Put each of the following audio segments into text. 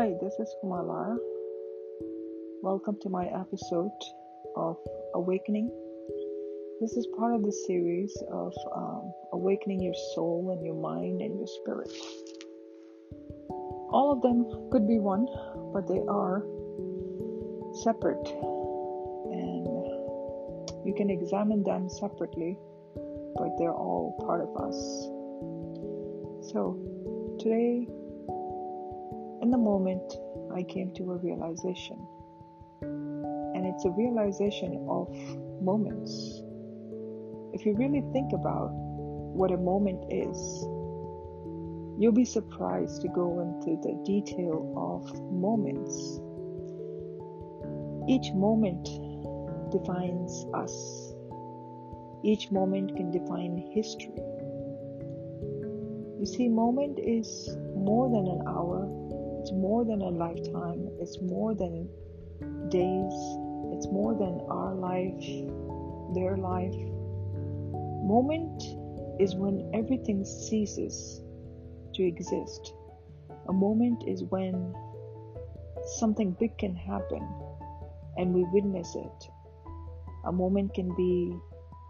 Hi, this is Humala. Welcome to my episode of Awakening. This is part of the series of um, awakening your soul and your mind and your spirit. All of them could be one, but they are separate and you can examine them separately, but they're all part of us. So, today the moment, I came to a realization. And it's a realization of moments. If you really think about what a moment is, you'll be surprised to go into the detail of moments. Each moment defines us, each moment can define history. You see, moment is more than an hour, it's more than a lifetime, it's more than days, it's more than our life, their life. Moment is when everything ceases to exist. A moment is when something big can happen and we witness it. A moment can be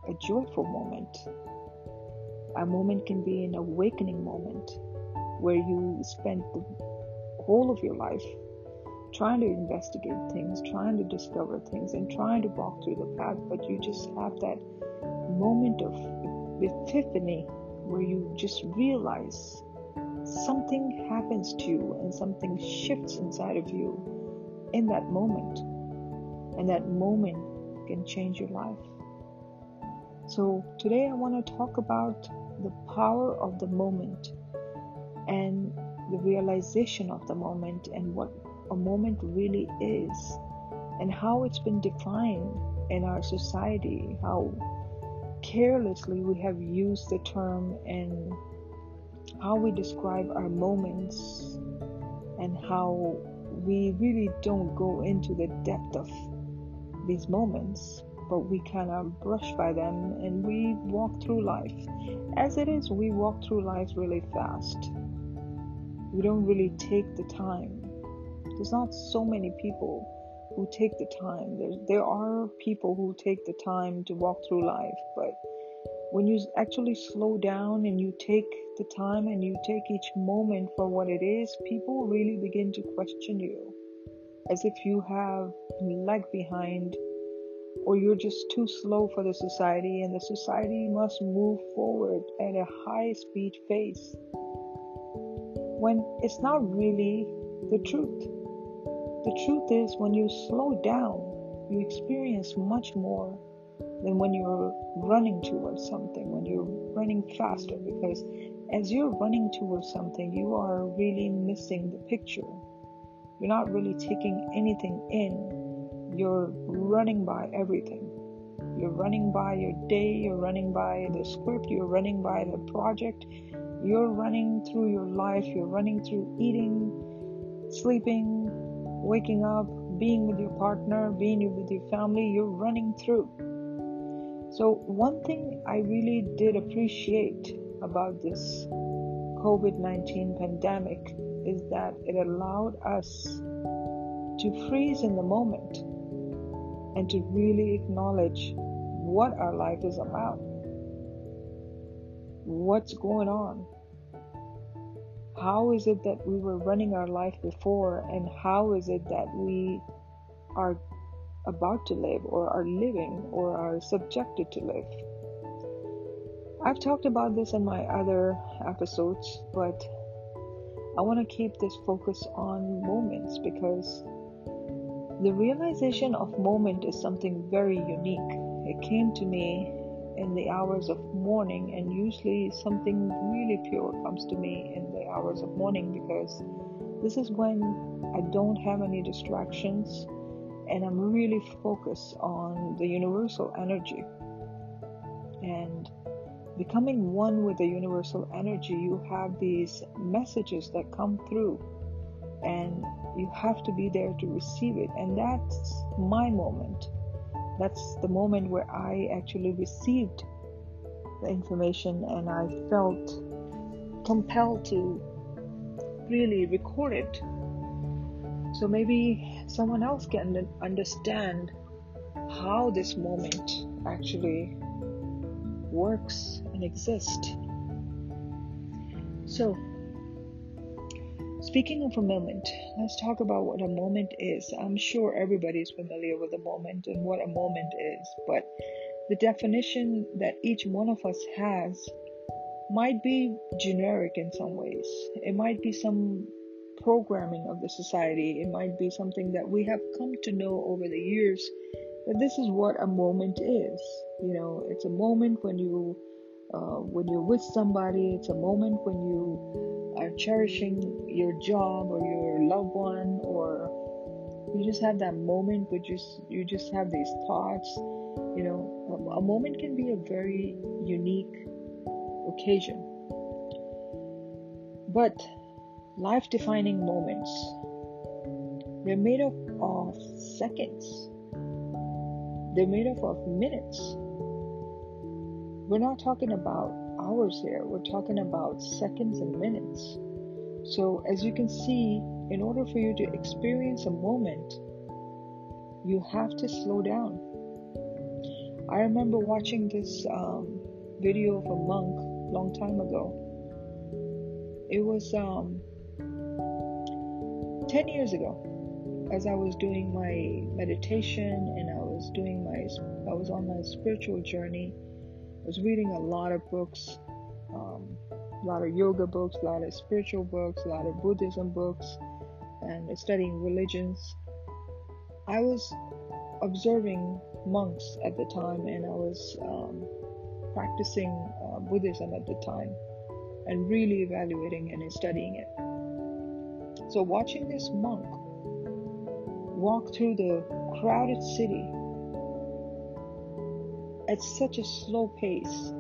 a joyful moment. A moment can be an awakening moment where you spend the whole of your life trying to investigate things, trying to discover things, and trying to walk through the path, but you just have that moment of epiphany where you just realize something happens to you and something shifts inside of you in that moment. And that moment can change your life. So, today I want to talk about the power of the moment and the realization of the moment and what a moment really is and how it's been defined in our society, how carelessly we have used the term and how we describe our moments and how we really don't go into the depth of these moments, but we kind of brush by them and we walk through life. As it is, we walk through life really fast we don't really take the time. There's not so many people who take the time. There, there are people who take the time to walk through life, but when you actually slow down and you take the time and you take each moment for what it is, people really begin to question you as if you have lag behind or you're just too slow for the society and the society must move forward at a high speed pace when it's not really the truth. The truth is, when you slow down, you experience much more than when you're running towards something, when you're running faster, because as you're running towards something, you are really missing the picture. You're not really taking anything in. You're running by everything. You're running by your day, you're running by the script, you're running by the project, you're running through your life, you're running through eating, sleeping, waking up, being with your partner, being with your family, you're running through. So, one thing I really did appreciate about this COVID 19 pandemic is that it allowed us to freeze in the moment and to really acknowledge what our life is about what's going on? How is it that we were running our life before, and how is it that we are about to live, or are living, or are subjected to live? I've talked about this in my other episodes, but I want to keep this focus on moments because the realization of moment is something very unique. It came to me in the hours of morning, and usually something really pure comes to me in the hours of morning because this is when I don't have any distractions and I'm really focused on the universal energy. And becoming one with the universal energy, you have these messages that come through, and you have to be there to receive it. And that's my moment that's the moment where I actually received the information and I felt compelled to really record it So maybe someone else can understand how this moment actually works and exists. So, speaking of a moment, let's talk about what a moment is. I'm sure everybody's familiar with a moment and what a moment is, but the definition that each one of us has might be generic in some ways. It might be some programming of the society. It might be something that we have come to know over the years that this is what a moment is. You know, it's a moment when you uh, when you're with somebody. It's a moment when you are cherishing your job or your loved one, or you just have that moment, but just you just have these thoughts. You know, a, a moment can be a very unique occasion, but life-defining moments. They're made up of seconds they're made up of minutes. We're not talking about hours here, we're talking about seconds and minutes. So, as you can see, in order for you to experience a moment, you have to slow down. I remember watching this um, video of a monk long time ago. It was um, 10 years ago as I was doing my meditation and I was doing my I was on my spiritual journey. Was reading a lot of books, um, a lot of yoga books, a lot of spiritual books, a lot of Buddhism books, and studying religions. I was observing monks at the time, and I was um, practicing uh, Buddhism at the time, and really evaluating and studying it. So, watching this monk walk through the crowded city at such a slow pace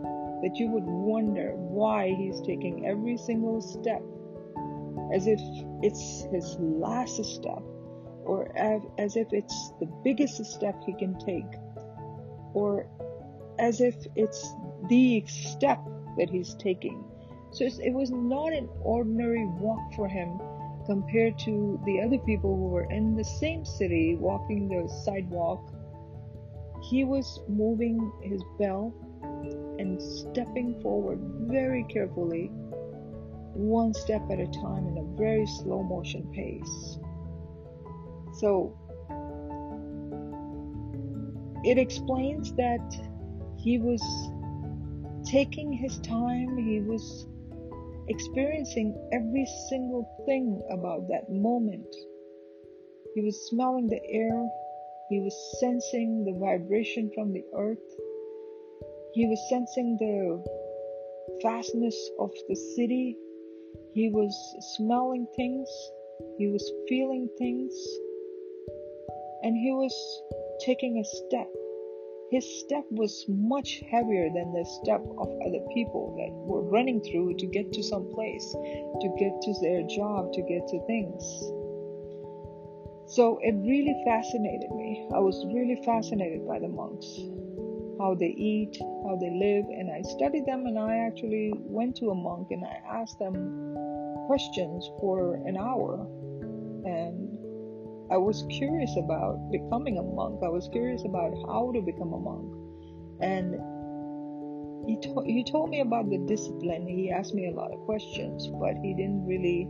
that you would wonder why he's taking every single step as if it's his last step or as if it's the biggest step he can take or as if it's the step that he's taking. So it was not an ordinary walk for him compared to the other people who were in the same city walking the sidewalk. He was moving his bell and stepping forward very carefully, one step at a time in a very slow motion pace. So it explains that he was taking his time, he was experiencing every single thing about that moment. He was smelling the air, he was sensing the vibration from the earth, he was sensing the vastness of the city, he was smelling things, he was feeling things, and he was taking a step. His step was much heavier than the step of other people that were running through to get to some place, to get to their job, to get to things. So it really fascinated me. I was really fascinated by the monks, how they eat, how they live, and I studied them. And I actually went to a monk and I asked them questions for an hour. And I was curious about becoming a monk. I was curious about how to become a monk. And he, to- he told me about the discipline. He asked me a lot of questions, but he didn't really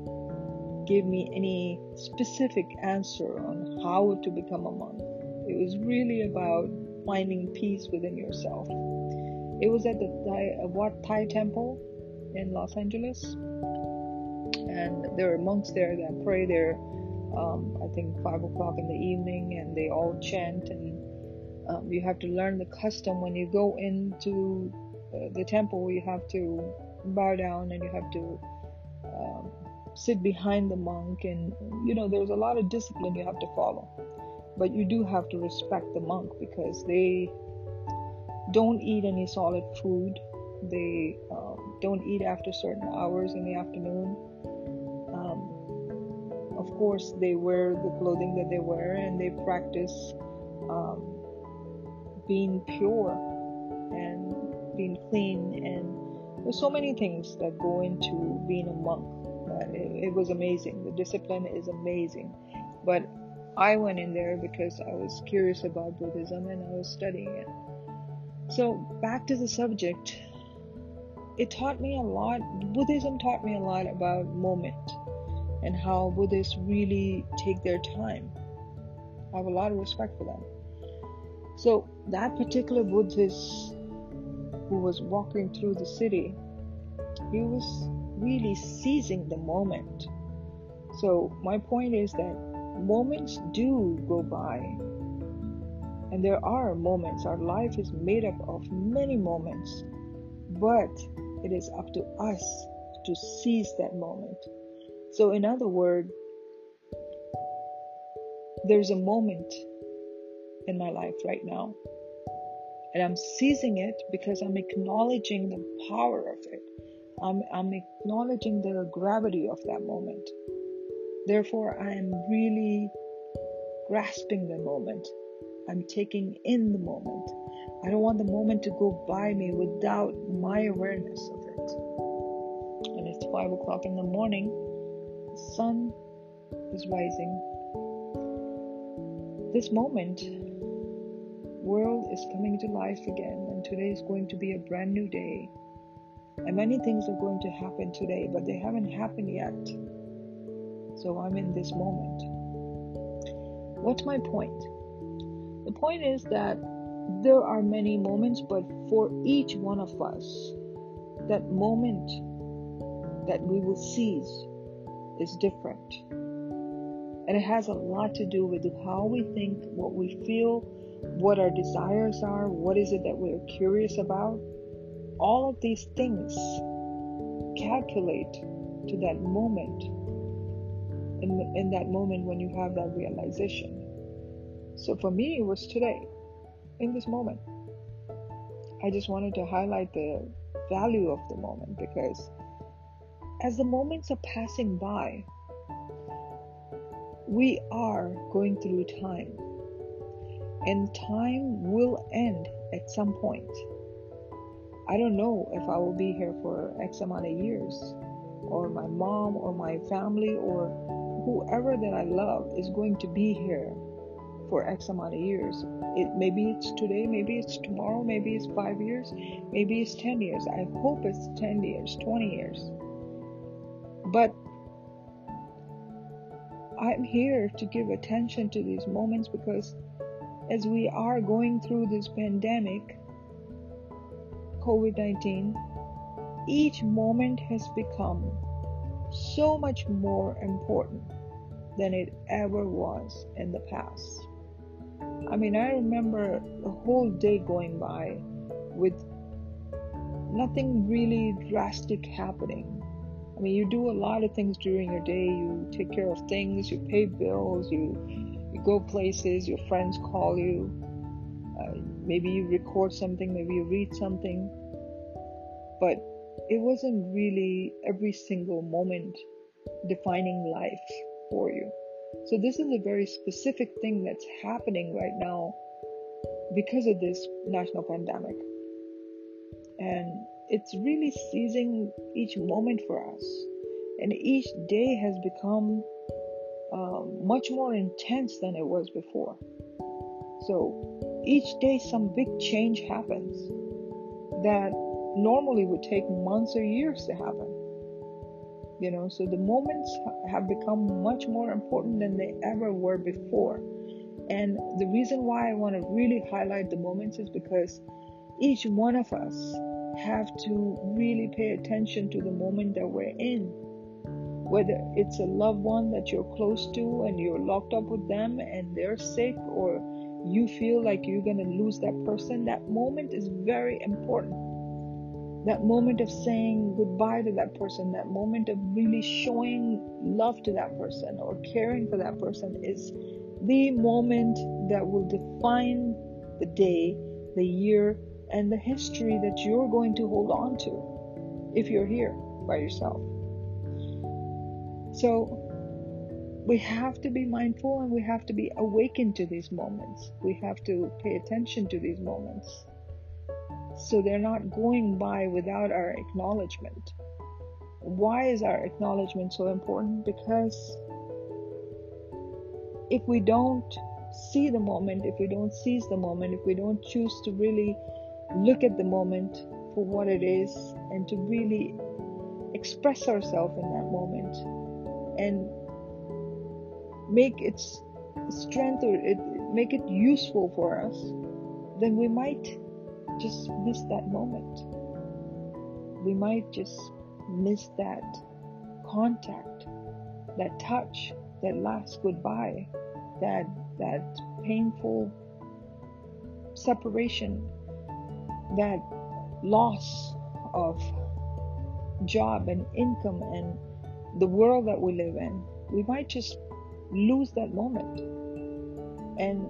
give me any specific answer on how to become a monk. It was really about finding peace within yourself. It was at the Thai, Wat Thai temple in Los Angeles, and there are monks there that pray there um, I think five o'clock in the evening, and they all chant. And um, you have to learn the custom when you go into uh, the temple. You have to bow down, and you have to um, sit behind the monk. And you know, there's a lot of discipline you have to follow, but you do have to respect the monk because they don't eat any solid food. They um, don't eat after certain hours in the afternoon of course, they wear the clothing that they wear and they practice um, being pure and being clean. And there's so many things that go into being a monk. It, it was amazing. The discipline is amazing. But I went in there because I was curious about Buddhism and I was studying it. So, back to the subject, it taught me a lot. Buddhism taught me a lot about moment and how Buddhists really take their time. I have a lot of respect for them. So, that particular Buddhist who was walking through the city, he was really seizing the moment. So, my point is that moments do go by. And there are moments. Our life is made up of many moments. But it is up to us to seize that moment. So, in other words, there's a moment in my life right now. And I'm seizing it because I'm acknowledging the power of it. I'm, I'm acknowledging the gravity of that moment. Therefore, I am really grasping the moment. I'm taking in the moment. I don't want the moment to go by me without my awareness of it. And it's 5 o'clock in the morning. The sun is rising. This moment, world is coming to life again, and today is going to be a brand new day. And many things are going to happen today, but they haven't happened yet. So I'm in this moment. What's my point? The point is that there are many moments, but for each one of us, that moment that we will seize is different. And it has a lot to do with how we think, what we feel, what our desires are, what is it that we're curious about. All of these things calculate to that moment in, in that moment when you have that realization. So for me, it was today, in this moment. I just wanted to highlight the value of the moment because as the moments are passing by, we are going through time. And time will end at some point. I don't know if I will be here for X amount of years, or my mom, or my family, or whoever that I love is going to be here for X amount of years. It maybe it's today, maybe it's tomorrow, maybe it's five years, maybe it's ten years. I hope it's ten years, twenty years. But I'm here to give attention to these moments because as we are going through this pandemic, COVID 19, each moment has become so much more important than it ever was in the past. I mean, I remember the whole day going by with nothing really drastic happening. I mean, you do a lot of things during your day. You take care of things, you pay bills, you you go places, your friends call you. Uh, maybe you record something, maybe you read something. But it wasn't really every single moment defining life for you. So, this is a very specific thing that's happening right now because of this national pandemic. And it's really seizing each moment for us. And each day has become um, much more intense than it was before. So each day, some big change happens that normally would take months or years to happen. You know, so the moments have become much more important than they ever were before. And the reason why I want to really highlight the moments is because each one of us have to really pay attention to the moment that we're in. Whether it's a loved one that you're close to and you're locked up with them and they're sick, or you feel like you're going to lose that person, that moment is very important that moment of saying goodbye to that person, that moment of really showing love to that person or caring for that person is the moment that will define the day, the year, and the history that you're going to hold on to if you're here by yourself. So, we have to be mindful and we have to be awakened to these moments. We have to pay attention to these moments so they're not going by without our acknowledgement. Why is our acknowledgement so important? Because if we don't see the moment, if we don't seize the moment, if we don't choose to really look at the moment for what it is and to really express ourselves in that moment and make its strength or it, make it useful for us, then we might just miss that moment. We might just miss that contact, that touch, that last goodbye, that that painful separation, that loss of job and income and the world that we live in, we might just lose that moment. And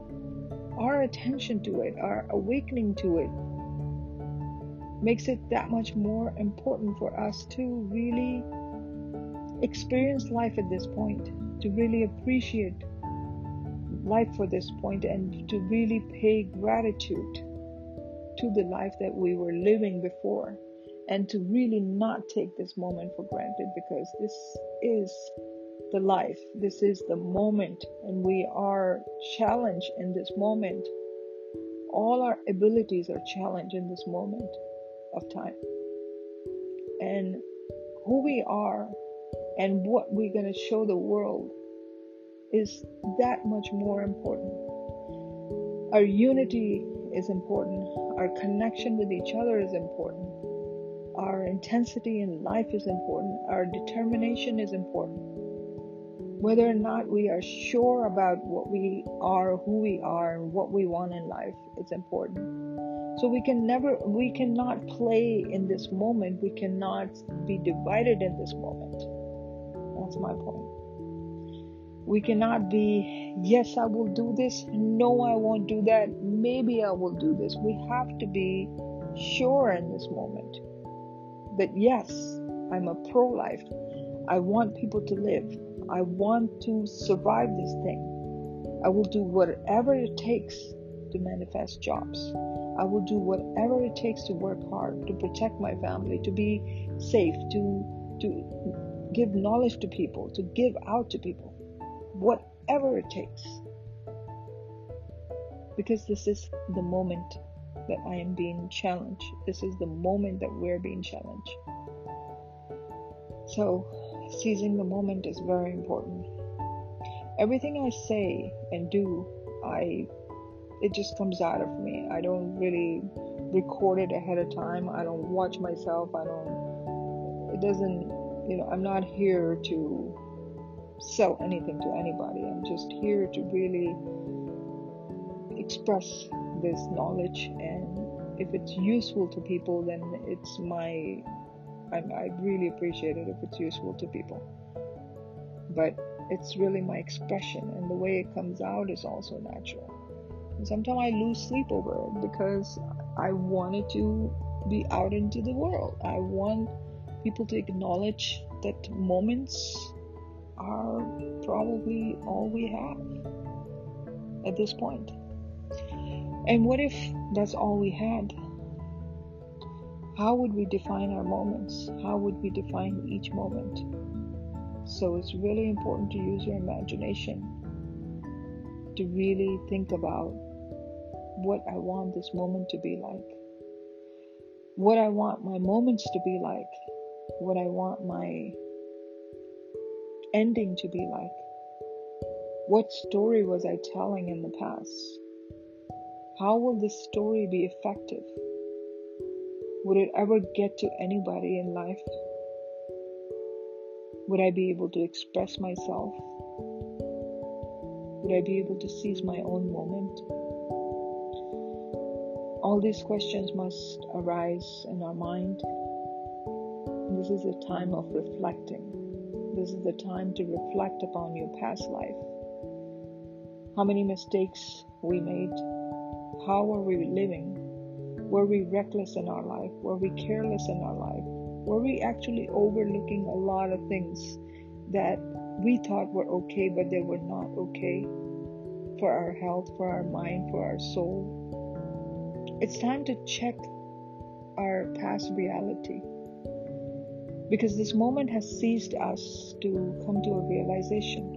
our attention to it, our awakening to it, makes it that much more important for us to really experience life at this point, to really appreciate life for this point, and to really pay gratitude to the life that we were living before, and to really not take this moment for granted because this is the life, this is the moment, and we are challenged in this moment. All our abilities are challenged in this moment of time. And who we are and what we're going to show the world is that much more important. Our unity is important. Our connection with each other is important. Our intensity in life is important. Our determination is important. Whether or not we are sure about what we are, who we are, what we want in life, it's important. So we can never, we cannot play in this moment. We cannot be divided in this moment. That's my point. We cannot be, yes, I will do this. No, I won't do that. Maybe I will do this. We have to be sure in this moment that yes, I'm a pro life. I want people to live. I want to survive this thing. I will do whatever it takes to manifest jobs. I will do whatever it takes to work hard, to protect my family, to be safe, to to give knowledge to people, to give out to people. Whatever it takes. Because this is the moment that I am being challenged. This is the moment that we're being challenged. So, seizing the moment is very important. Everything I say and do, I it just comes out of me. I don't really record it ahead of time. I don't watch myself. I don't, it doesn't, you know, I'm not here to sell anything to anybody. I'm just here to really express this knowledge. And if it's useful to people, then it's my, I, I really appreciate it if it's useful to people. But it's really my expression, and the way it comes out is also natural. And sometimes I lose sleep over it because I wanted to be out into the world. I want people to acknowledge that moments are probably all we have at this point. And what if that's all we had? How would we define our moments? How would we define each moment? So it's really important to use your imagination to really think about what I want this moment to be like, what I want my moments to be like, what I want my ending to be like. What story was I telling in the past? How will this story be effective? Would it ever get to anybody in life? Would I be able to express myself? Would I be able to seize my own moment? All these questions must arise in our mind. This is a time of reflecting. This is the time to reflect upon your past life. How many mistakes we made? How are we living? Were we reckless in our life? Were we careless in our life? Were we actually overlooking a lot of things that we thought were okay, but they were not okay for our health, for our mind, for our soul? It's time to check our past reality because this moment has seized us to come to a realization.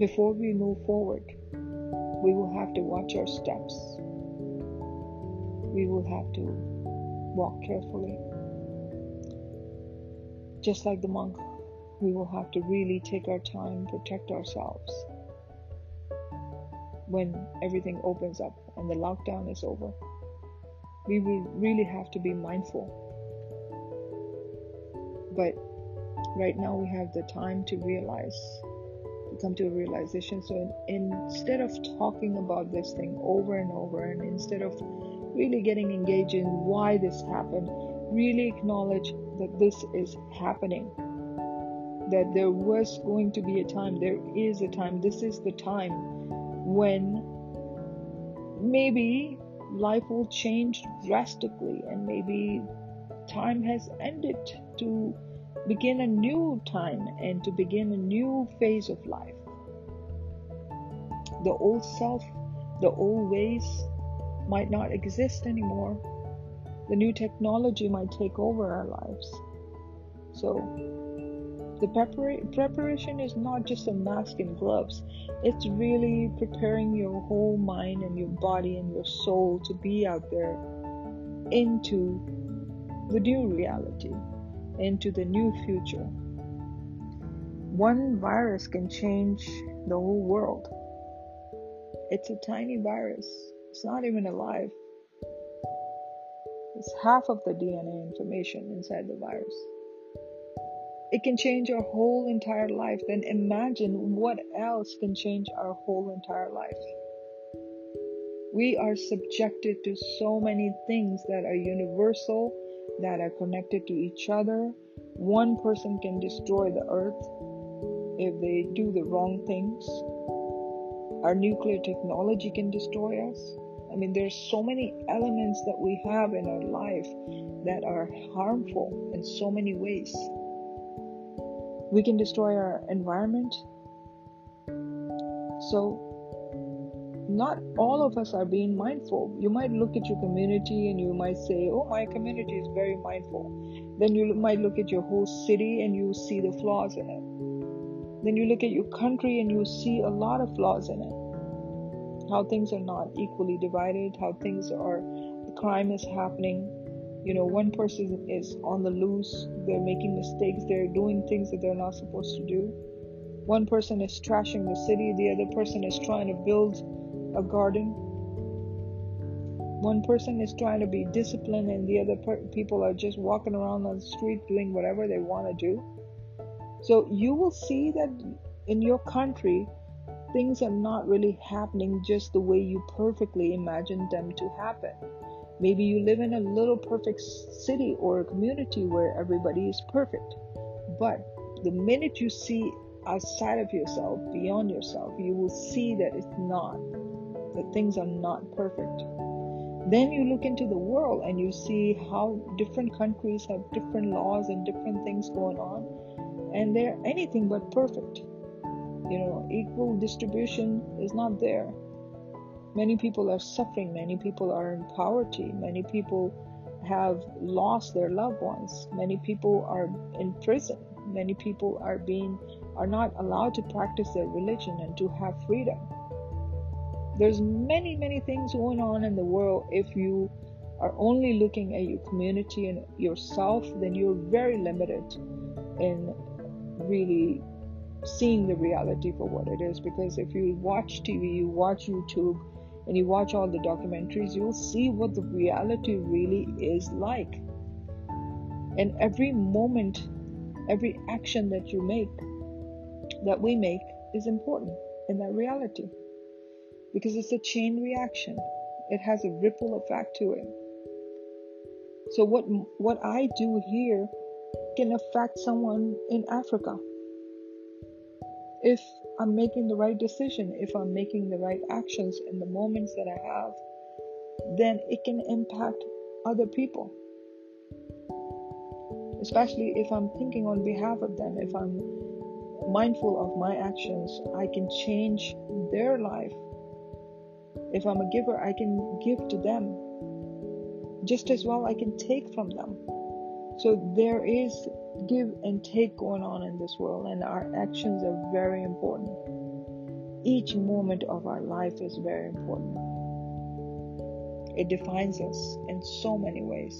before we move forward, we will have to watch our steps. We will have to walk carefully. Just like the monk, we will have to really take our time, protect ourselves when everything opens up and the lockdown is over. We will really have to be mindful. But right now we have the time to realize to come to a realization so instead of talking about this thing over and over and instead of really getting engaged in why this happened really acknowledge that this is happening that there was going to be a time there is a time this is the time when maybe life will change drastically and maybe time has ended to begin a new time and to begin a new phase of life. The old self, the old ways might not exist anymore. The new technology might take over our lives. So, the prepara- preparation is not just a mask and gloves, it's really preparing your whole mind and your body and your soul to be out there into the new reality into the new future. One virus can change the whole world. It's a tiny virus, it's not even alive. It's half of the DNA information inside the virus. It can change our whole entire life. Then imagine what else can change our whole entire life. We are subjected to so many things that are universal that are connected to each other. One person can destroy the earth if they do the wrong things. Our nuclear technology can destroy us. I mean, there's so many elements that we have in our life that are harmful in so many ways. We can destroy our environment. So, not all of us are being mindful. You might look at your community and you might say, Oh, my community is very mindful. Then you might look at your whole city and you see the flaws in it. Then you look at your country and you see a lot of flaws in it. How things are not equally divided, how things are, crime is happening. You know, one person is on the loose, they're making mistakes, they're doing things that they're not supposed to do. One person is trashing the city, the other person is trying to build a garden. One person is trying to be disciplined, and the other per- people are just walking around on the street doing whatever they want to do. So you will see that in your country, things are not really happening just the way you perfectly imagined them to happen. Maybe you live in a little perfect city or a community where everybody is perfect. But the minute you see outside of yourself, beyond yourself, you will see that it's not that things are not perfect. Then you look into the world and you see how different countries have different laws and different things going on, and they're anything but perfect. You know, equal distribution is not there. Many people are suffering, many people are in poverty, many people have lost their loved ones, many people are in prison, many people are being are not allowed to practice their religion and to have freedom. There's many many things going on in the world. If you are only looking at your community and yourself then you're very limited in really seeing the reality for what it is because if you watch tv you watch youtube and you watch all the documentaries you'll see what the reality really is like and every moment every action that you make that we make is important in that reality because it's a chain reaction. It has a ripple effect to it. So what what I do here can affect someone in Africa. If I'm making the right decision, if I'm making the right actions in the moments that I have, then it can impact other people. Especially if I'm thinking on behalf of them, if I'm mindful of my actions, I can change their life if I'm a giver, I can give to them just as well I can take from them. So there is give and take going on in this world, and our actions are very important. each moment of our life is very important. It defines us in so many ways.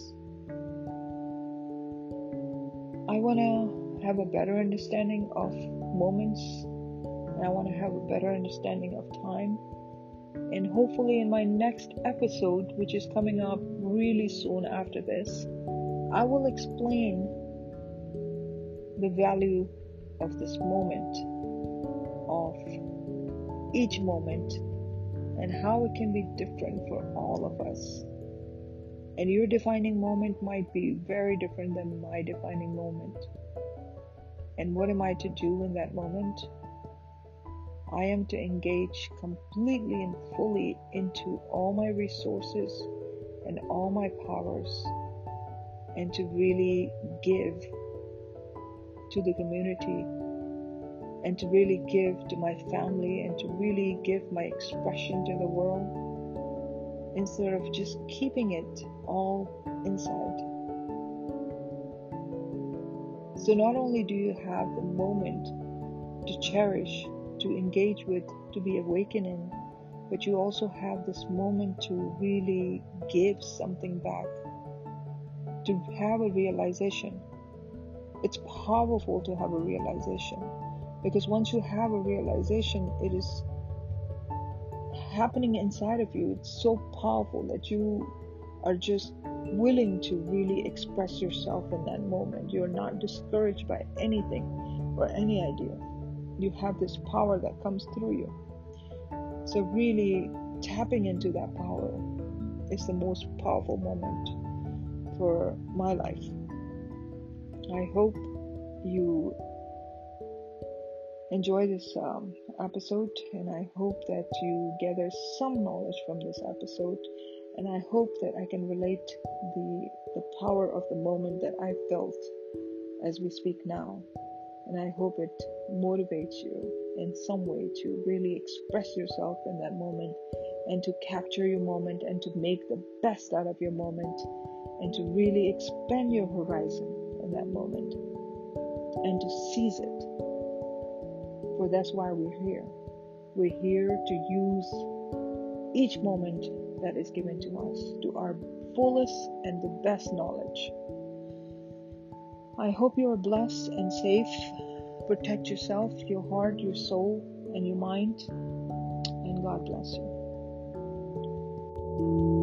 I want to have a better understanding of moments, and I want to have a better understanding of time. And hopefully, in my next episode, which is coming up really soon after this, I will explain the value of this moment, of each moment, and how it can be different for all of us. And your defining moment might be very different than my defining moment. And what am I to do in that moment? I am to engage completely and fully into all my resources and all my powers and to really give to the community and to really give to my family and to really give my expression to the world instead of just keeping it all inside. So, not only do you have the moment to cherish, to engage with, to be awakening, but you also have this moment to really give something back, to have a realization. It's powerful to have a realization because once you have a realization, it is happening inside of you. It's so powerful that you are just willing to really express yourself in that moment. You're not discouraged by anything or any idea. You have this power that comes through you. So, really tapping into that power is the most powerful moment for my life. I hope you enjoy this um, episode and I hope that you gather some knowledge from this episode and I hope that I can relate the the power of the moment that I felt as we speak now and I hope it motivates you in some way to really express yourself in that moment and to capture your moment and to make the best out of your moment and to really expand your horizon in that moment and to seize it for that's why we're here. We're here to use each moment that is given to us to our fullest and the best knowledge. I hope you are blessed and safe. Protect yourself, your heart, your soul, and your mind. And God bless you.